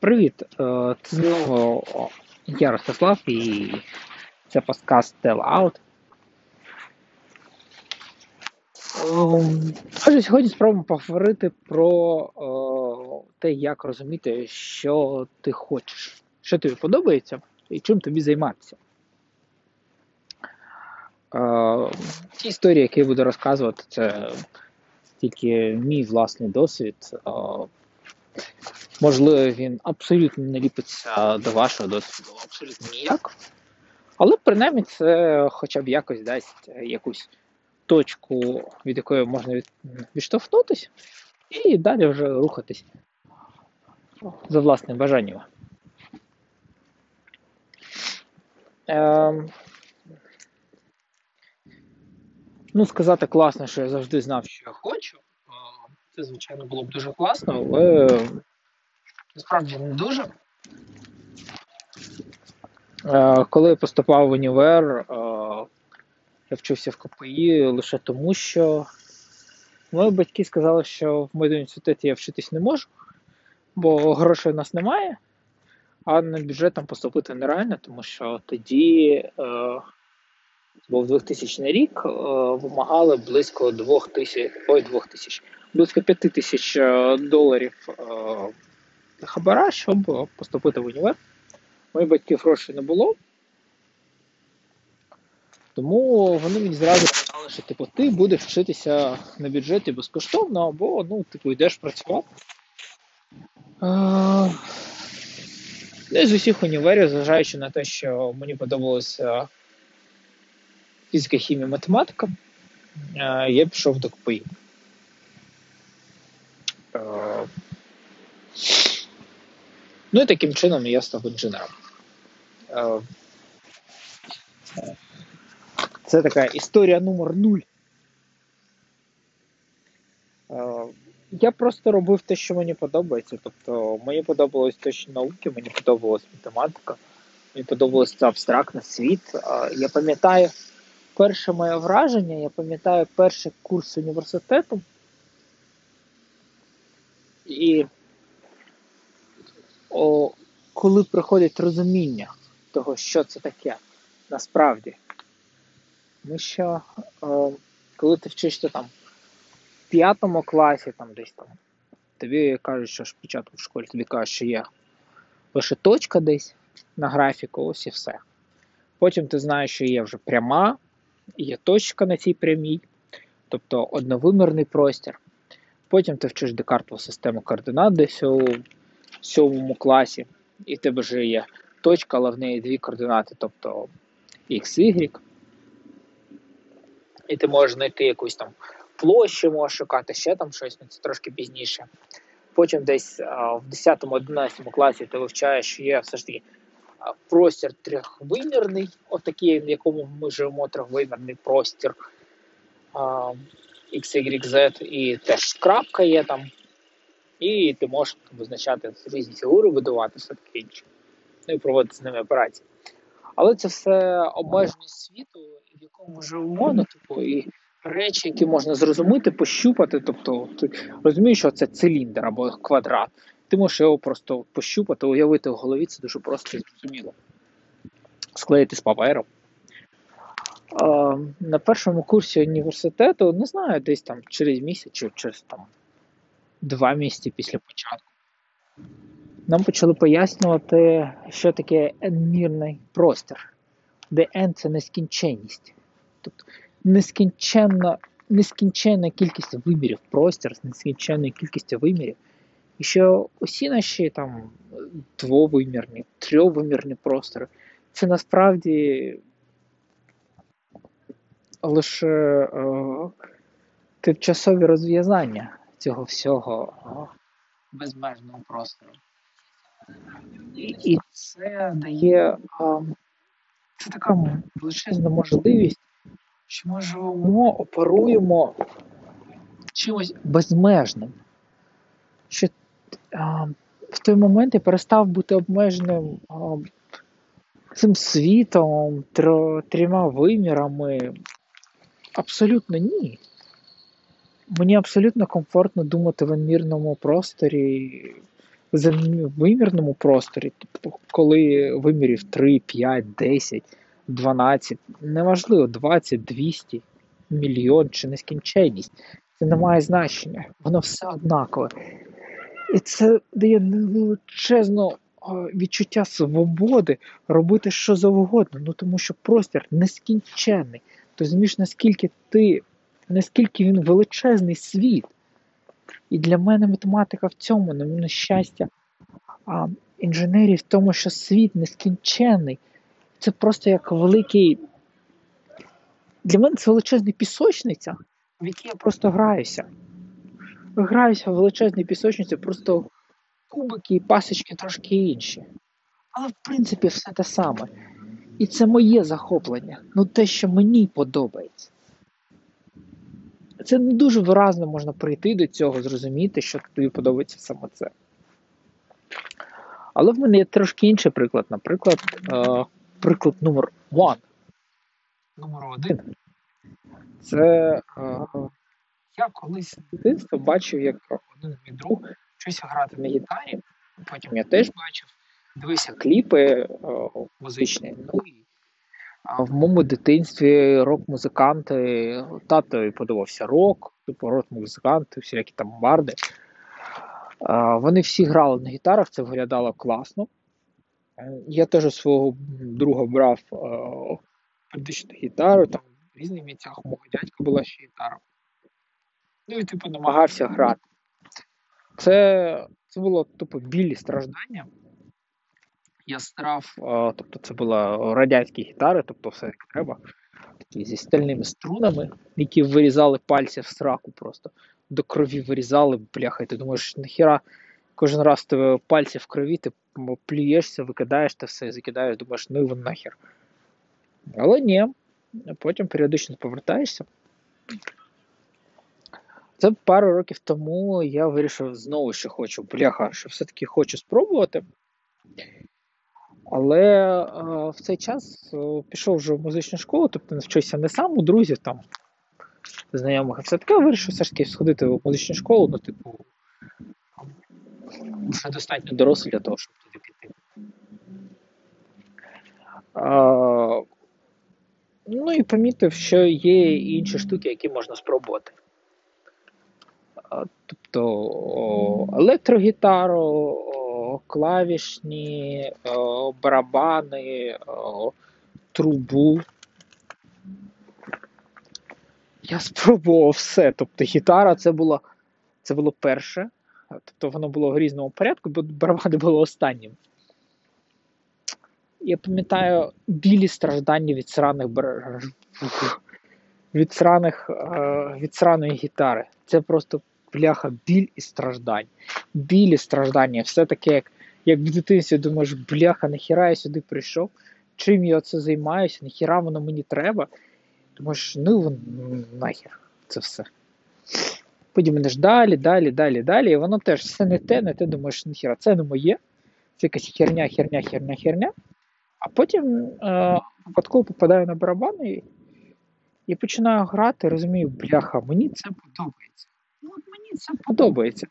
Привіт! Е, Це знову я Ростислав і це подкаст Tell Out. Ем, Отже, сьогодні спробуємо поговорити про е, те, як розуміти, що ти хочеш, що тобі подобається і чим тобі займатися. Е, Ті історії, які я буду розказувати, це тільки мій власний досвід. Е, Можливо, він абсолютно не ліпиться до вашого досвіду, абсолютно ніяк. Але принаймні це хоча б якось дасть якусь точку, від якої можна від, відштовхнутися, і далі вже рухатись за власним бажанням. Ем, ну, сказати класно, що я завжди знав, що я хочу. Це, звичайно, було б дуже класно, але насправді не дуже. Е, Коли я поступав в універ, е, я вчився в КПІ лише тому, що мої батьки сказали, що в моєму університеті я вчитись не можу, бо грошей у нас немає, а на бюджет там поступити нереально, тому що тоді, е, був 2000 рік, вимагали близько 2000, ой, 2000, близько 5000 доларів е, хабара, щоб поступити в універ. Моїх батьків грошей не було. Тому вони мені зразу сказали, що типу, ти будеш вчитися на бюджеті безкоштовно, або ну, типу, йдеш працювати. Ну, з усіх універів, зважаючи на те, що мені подобалася фізика, хімія, математика, я пішов до КПІ. Ну і таким чином я став інженером. Це така історія номер нуль. Я просто робив те, що мені подобається. Тобто мені подобалось точні науки, мені подобалась математика, мені подобалось абстрактний світ. Я пам'ятаю перше моє враження, я пам'ятаю перший курс університету. І о, коли приходить розуміння того, що це таке насправді. Тому що о, коли ти вчишся там в п'ятому класі, там десь там, тобі кажуть, що спочатку в школі тобі кажуть, що є лише точка десь на графіку, ось і все. Потім ти знаєш, що є вже пряма, є точка на цій прямій, тобто одновимірний простір. Потім ти вчиш декартову систему координат десь у сьомому класі, і в тебе вже є точка, але в неї дві координати, тобто x, y. І ти можеш знайти якусь там площу, можеш шукати ще там щось, ну це трошки пізніше. Потім десь а, в 10-11 класі ти вивчаєш, що є все ж таки простір трьохвимірний, отакий, в якому ми живемо трьохвимірний простір. А, X, Y, Z, і теж крапка є там. І ти можеш визначати різні фігури, будувати все таке інше. Ну і проводити з ними операції. Але це все обмеженість світу, в якому ми живемо, ну, типу, і речі, які можна зрозуміти, пощупати. Тобто, ти розумієш, що це циліндр або квадрат. Ти можеш його просто пощупати, уявити в голові, це дуже просто і зрозуміло. Склеїти з папером. На першому курсі університету, не знаю, десь там через місяць чи через там два місяці після початку. Нам почали пояснювати, що таке n-мірний простір, де n це нескінченність. Тобто нескінченна, нескінченна кількість вимірів, простір з нескінченною кількістю вимірів. І що усі наші там двовимірні, трьовимірні простори це насправді лише е, тимчасові розв'язання цього всього безмежного простору. І, і це дає це така величезна можливість, що ми живемо, оперуємо чимось безмежним. Що в той момент я перестав бути обмеженим цим світом, трьома вимірами. Абсолютно ні. Мені абсолютно комфортно думати в енмірному просторі в вимірному просторі, коли вимірів 3, 5, 10, 12, неважливо, 20, 200, мільйон чи нескінченність. Це не має значення, воно все однакове. І це дає величезне відчуття свободи робити що завгодно. Ну тому що простір нескінченний. Ти розумієш, наскільки ти, наскільки він величезний світ. І для мене математика в цьому, на мене щастя, а інженерії в тому, що світ нескінченний. Це просто як великий. Для мене це величезна пісочниця, в якій я просто граюся. Граюся в величезній пісочниці, просто кубики і пасочки трошки інші. Але в принципі все те саме. І це моє захоплення, ну те, що мені подобається. Це не дуже виразно можна прийти до цього, зрозуміти, що тобі подобається саме це. Але в мене є трошки інший приклад. Наприклад, е, приклад номер one. Номер один. Це е, я колись в дитинстві бачив, як один мій друг вчився грати на гітарі. Потім я теж бачив, дивився кліпи е, музичні. Ну і в моєму дитинстві рок-музиканти, тато подобався рок, типу рок-музиканти, всілякі там барди. Вони всі грали на гітарах, це виглядало класно. Я теж свого друга брав періодичну гітару, там в різних місцях у мого дядька була ще гітара. Ну і типу намагався грати. Це це було типу білі страждання яскрав, тобто це були радянські гітари, тобто все як треба, такі зі стальними струнами, які вирізали пальці в сраку просто. До крові вирізали, бляха, і ти думаєш, нахіра кожен раз тебе пальці в крові, ти плюєшся, викидаєш те все, закидаєш, думаєш, ну і вон нахер. Але ні, потім періодично повертаєшся. Це пару років тому я вирішив знову, що хочу, бляха, що все-таки хочу спробувати. Але в цей час пішов вже в музичну школу, тобто навчився не сам у друзів, там, знайомих, а все таке вирішив все ж таки сходити в музичну школу, ну, типу, вже достатньо дорослий для того, щоб туди піти. Ну і помітив, що є інші штуки, які можна спробувати. Тобто електрогітару клавішні, е, барабани, е, трубу. Я спробував все. Тобто гітара це було це було перше. Тобто воно було в різному порядку, бо барабани були останнім. Я пам'ятаю білі страждання від сраних від сраних, е, від сраної гітари. Це просто бляха, біль і страждань. Біль і страждання. Все таке, як як в дитинстві думаєш, бляха, нахіра я сюди прийшов, чим я це займаюся, нахіра воно мені треба. Думаєш, ну нахер, це все. Потім мене ж далі, далі, далі, далі. І воно теж все не те, не те, думаєш, нахіра, це не моє. Це якась херня, херня, херня, херня. А потім е, випадково попадаю на барабани і, і починаю грати, розумію, бляха, мені це подобається. Мені це подобається.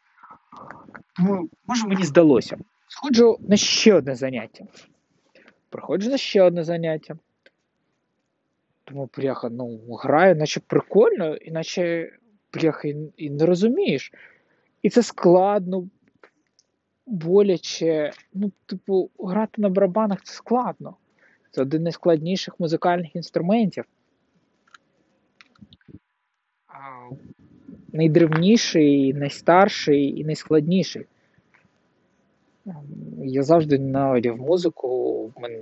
Тому, може, мені здалося. Сходжу на ще одне заняття. Приходжу на ще одне заняття. Тому, бляха, ну, граю, наче прикольно, іначе, бляха, і, і не розумієш. І це складно, боляче. Ну, типу, грати на барабанах це складно. Це один з найскладніших музикальних інструментів найдревніший, найстарший і найскладніший. Я завжди ненавидів музику. В мене...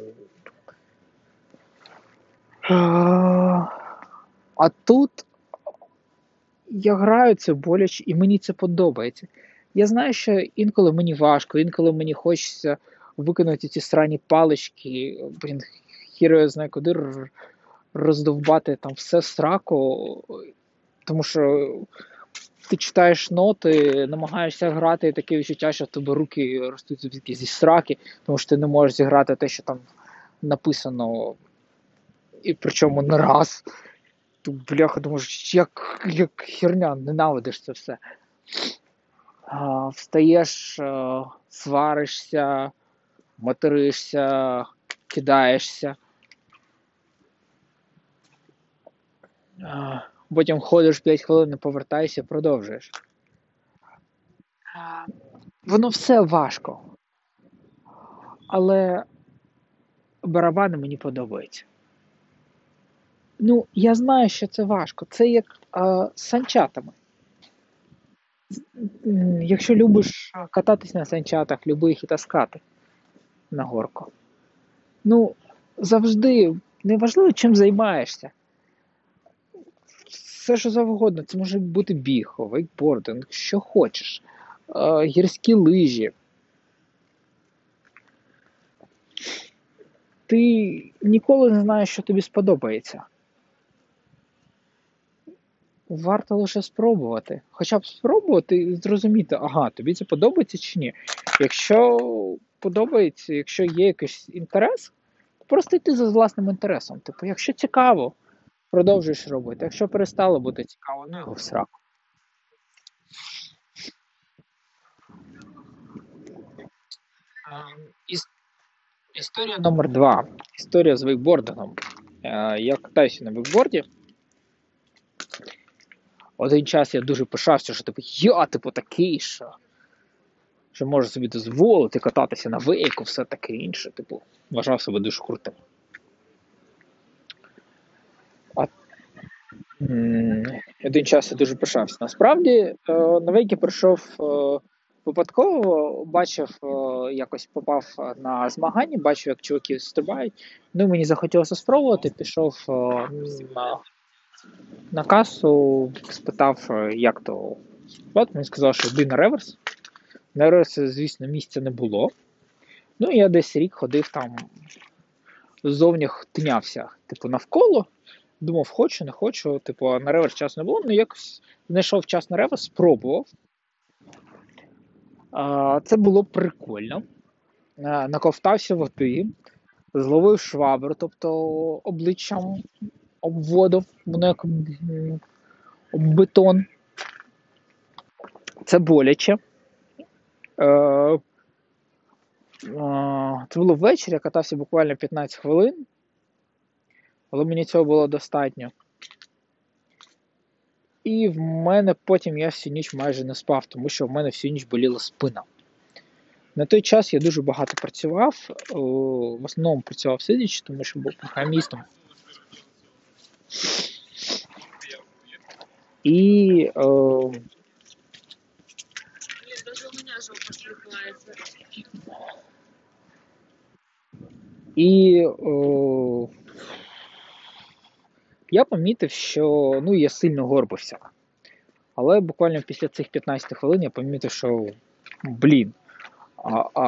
А тут я граю це боляче, і мені це подобається. Я знаю, що інколи мені важко, інколи мені хочеться виконати ці срані палички, блін, хіро знає куди роздовбати там все сраку, тому що ти читаєш ноти, намагаєшся грати і таке відчуття, що в тебе руки ростуть звідки зі сраки, тому що ти не можеш зіграти те, що там написано, і причому не раз. Ти, бляха, думаєш, як як херня, ненавидиш це все. встаєш, сваришся, материшся, кидаєшся. Потім ходиш 5 хвилин, повертаєшся, продовжуєш. Воно все важко. Але барабани мені подобаються. Ну, я знаю, що це важко. Це як а, з санчатами. Якщо любиш кататись на санчатах, люби їх і таскати на горку. Ну, завжди неважливо, чим займаєшся. Все, що завгодно, це може бути біг, вейкбординг, що хочеш, гірські лижі. Ти ніколи не знаєш, що тобі сподобається варто лише спробувати. Хоча б спробувати і зрозуміти, ага, тобі це подобається чи ні. Якщо подобається, якщо є якийсь інтерес, то просто йти за власним інтересом. Типу, якщо цікаво, продовжуєш робити. Якщо перестало бути цікаво, ну його в сраку. Історія номер два. Історія з вейкбордингом. Е, я катаюся на вейкборді. Один час я дуже пишався, що типу, я типу такий, що що можу собі дозволити кататися на вейку, все таке інше. Типу, вважав себе дуже крутим. Один час я дуже пишався. Насправді е, на вейки прийшов е, випадково, бачив, е, якось попав на змагання, бачив, як чуваки стрибають. Ну мені захотілося спробувати, пішов на на касу спитав, як то. От Він сказав, що йди на реверс. На реверс, звісно, місця не було. Ну, я десь рік ходив там, ззовні тинявся, типу, навколо. Думав, хочу, не хочу. Типу, на реверс часу не було, ну якось знайшов час на реверс, спробував. Це було прикольно. Наковтався води, зловив швабру, тобто обличчям об воду, воно як об бетон. Це боляче. Е, це було ввечері, я катався буквально 15 хвилин, але мені цього було достатньо. І в мене потім я всю ніч майже не спав, тому що в мене всю ніч боліла спина. На той час я дуже багато працював, в основному працював сидячи, тому що був програмістом. І е, І о, я помітив, що ну, я сильно горбився. Але буквально після цих 15 хвилин я помітив, що блін, а, а,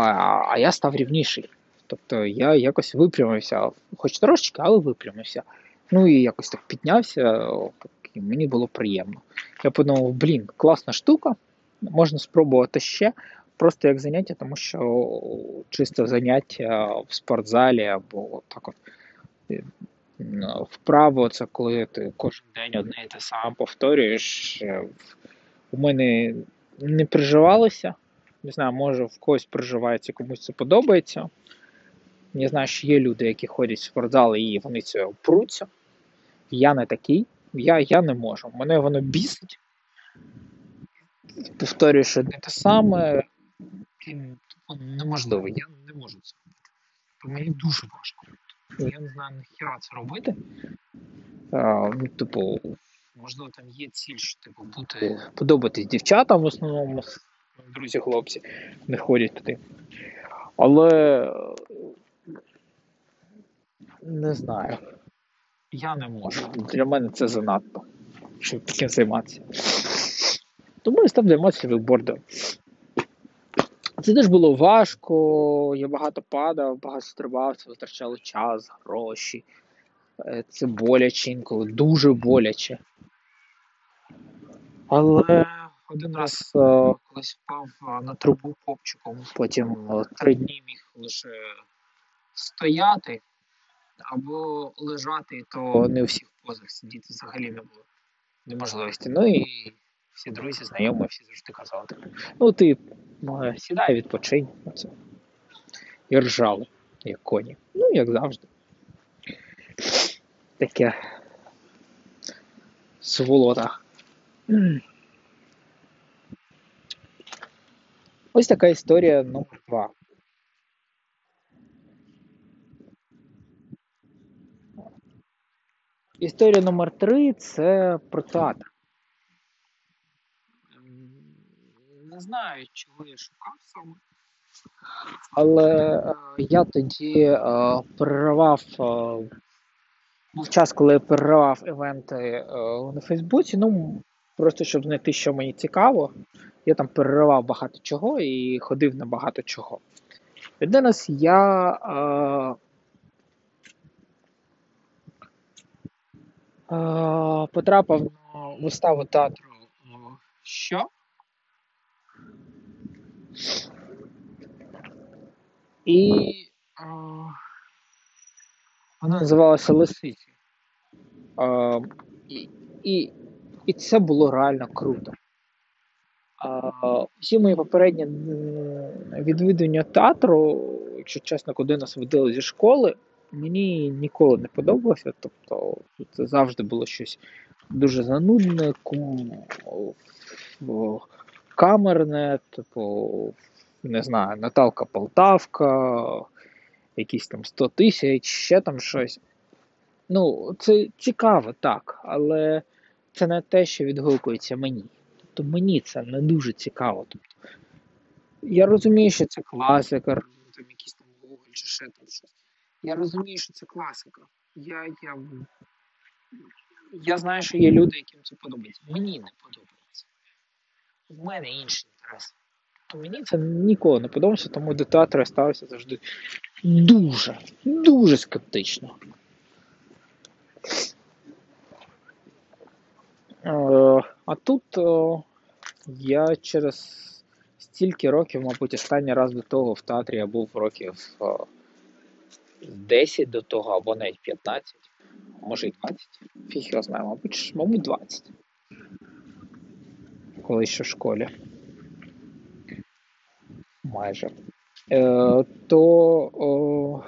а я став рівніший. Тобто я якось випрямився, хоч трошечки, але випрямився. Ну і якось так піднявся, і мені було приємно. Я подумав, блін, класна штука, можна спробувати ще. Просто як заняття, тому що чисто заняття в спортзалі або так от вправо, це коли ти кожен день одне і те саме повторюєш. Е, у мене не приживалося. Не знаю, може в когось приживається, комусь це подобається. Я знаю, що є люди, які ходять в спортзали і вони цього пруться. Я не такий, я я не можу. Мене воно бісить. Повторюю, що не те саме. Неможливо, я не можу це. Мені дуже важко. Я не знаю, нахіра це робити. А, ну, Типу, можливо, там є ціль, що типу, бути подобатись дівчатам в основному друзі хлопці не ходять туди. Але не знаю. Я не можу. Для мене це занадто, щоб таким займатися. Тому я став займатися вейкбордом. Це теж було важко, я багато падав, багато стрибав, це витрачало час, гроші. Е, це боляче інколи, дуже боляче. Але один раз е, колись впав е, на трубу попчиком, потім три дні міг лише стояти або лежати, то не у всіх позах сидіти взагалі не було неможливості. Ну і всі друзі, знайомі, всі завжди казали. Ну, ти е, сідай, відпочинь. Оце. І ржали, як коні. Ну, як завжди. Таке сволота. Ось така історія номер два. Історія номер три це про театр. Не знаю, чого я шукав саме. Але е, я тоді е, переривав, е, був час, коли я переривав івенти е, на Фейсбуці. Ну, просто щоб знайти, що мені цікаво. Я там переривав багато чого і ходив на багато чого. Один раз я е, е, потрапив на виставу театру. е, Що? І е, вона називалася Лисиці. Е, і, і, і це було реально круто. Е, всі мої попередні відвідування театру, якщо чесно, куди нас водили зі школи, мені ніколи не подобалося. Тобто це завжди було щось дуже занудне, камерне, типу, не знаю, Наталка Полтавка, якісь там 100 тисяч, ще там щось. Ну, це цікаво, так, але це не те, що відгукується мені. Тобто мені це не дуже цікаво. Тобто, я розумію, що це класика, там якісь там Гоголь чи ще там щось. Я розумію, що це класика. Я, я, я знаю, що є люди, яким це подобається. Мені не подобається. В мене інші інтереси. То мені це ніколи не подобається, тому до театру я ставився завжди дуже, дуже скептично. Е, А тут е, я через стільки років, мабуть, останній раз до того в театрі я був років е, 10 до того, або навіть 15, може і 20. Фіг його знаю, мабуть, мабуть, 20. Коли ще в школі. Майже. Е, то о,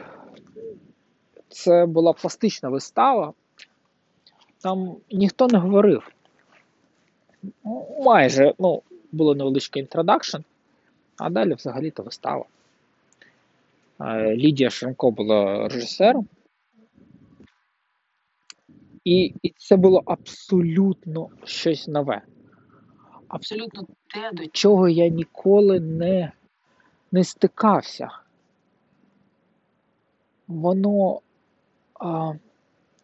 це була пластична вистава. Там ніхто не говорив. Майже, ну, було невеличке introduction, а далі взагалі-то вистава. Е, Лідія Шрамко була режисером. І, і це було абсолютно щось нове. Абсолютно те, до чого я ніколи не, не стикався. Воно а,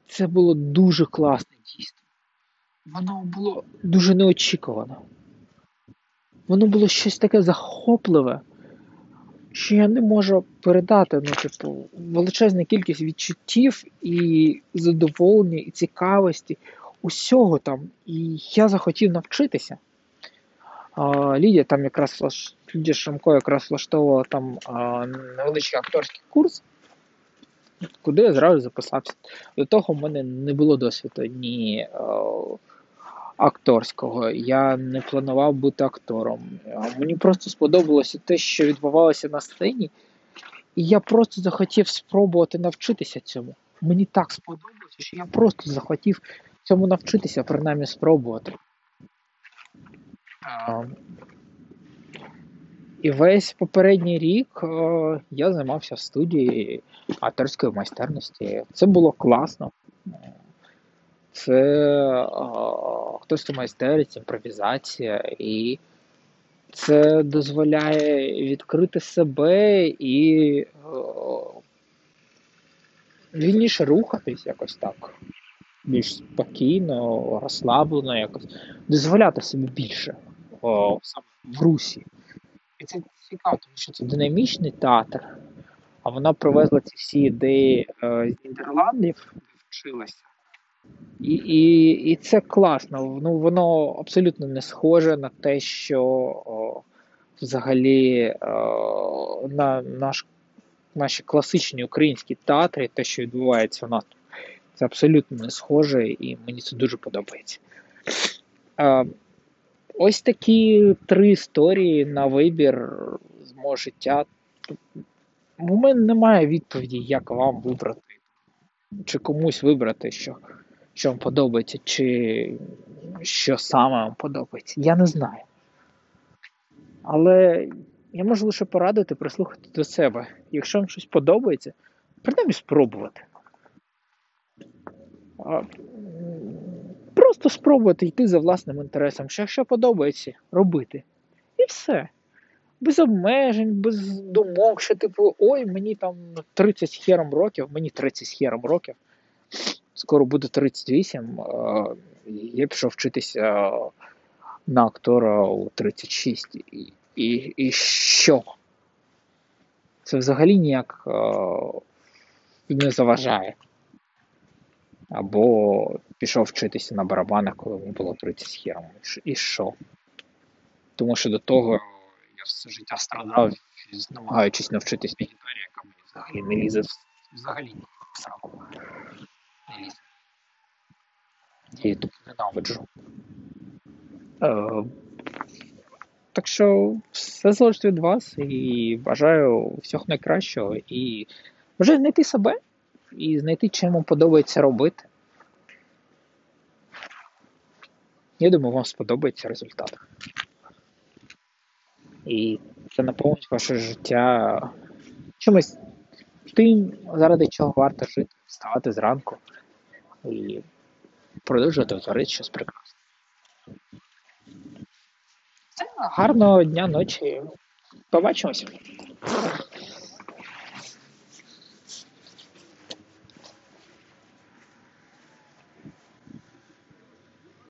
це було дуже класне дійство. Воно було дуже неочікувано. Воно було щось таке захопливе, що я не можу передати. Ну, типу, величезна кількість відчуттів і задоволення, і цікавості, усього там. І я захотів навчитися. Лідія там якраз Лідія Шрамко якраз влаштовувала там невеличкий акторський курс, куди я зразу записався. До того в мене не було досвіду ні акторського. Я не планував бути актором. Мені просто сподобалося те, що відбувалося на сцені, і я просто захотів спробувати навчитися цьому. Мені так сподобалося, що я просто захотів цьому навчитися, принаймні спробувати. І весь попередній рік е, я займався в студії акторської майстерності. Це було класно. Це е, хтось майстерить, імпровізація, і це дозволяє відкрити себе і е, вільніше рухатись якось так. Більш спокійно, розслаблено якось. Дозволяти собі більше о, в русі. І це цікаво, тому що це динамічний театр, а вона привезла ці всі ідеї е, з Нідерландів, де вчилася. І, і, і це класно. Ну, воно абсолютно не схоже на те, що о, взагалі о, на наш, наші класичні українські театри, те, що відбувається у нас, це абсолютно не схоже, і мені це дуже подобається. Ось такі три історії на вибір з мого життя. У мене немає відповіді, як вам вибрати, чи комусь вибрати, що, що вам подобається, чи що саме вам подобається. Я не знаю. Але я можу лише порадити прислухати до себе. Якщо вам щось подобається, принаймні спробувати. Просто спробувати йти за власним інтересом. Що якщо подобається, робити. І все. Без обмежень, без думок, що типу, ой, мені там 30 з хером років, мені 30 з хером років, скоро буде 38, я пішов вчитися на актора у 36. І, і, і що? Це взагалі ніяк не заважає. Або пішов вчитися на барабанах, коли мені було 30 з хером. І що? Тому що до того я все життя страдав, намагаючись навчитись на гітарі, яка мені взагалі не лізе взагалі в сраку. Не лізе. Я її тут ненавиджу. Е, так що все залежить від вас і бажаю всього найкращого. І бажаю знайти себе і знайти, чим вам подобається робити. Я думаю, вам сподобається результат. І це наповнить ваше життя чимось тим, заради чого варто жити, вставати зранку і продовжувати творити щось прекрасне. Гарного дня, ночі. Побачимося.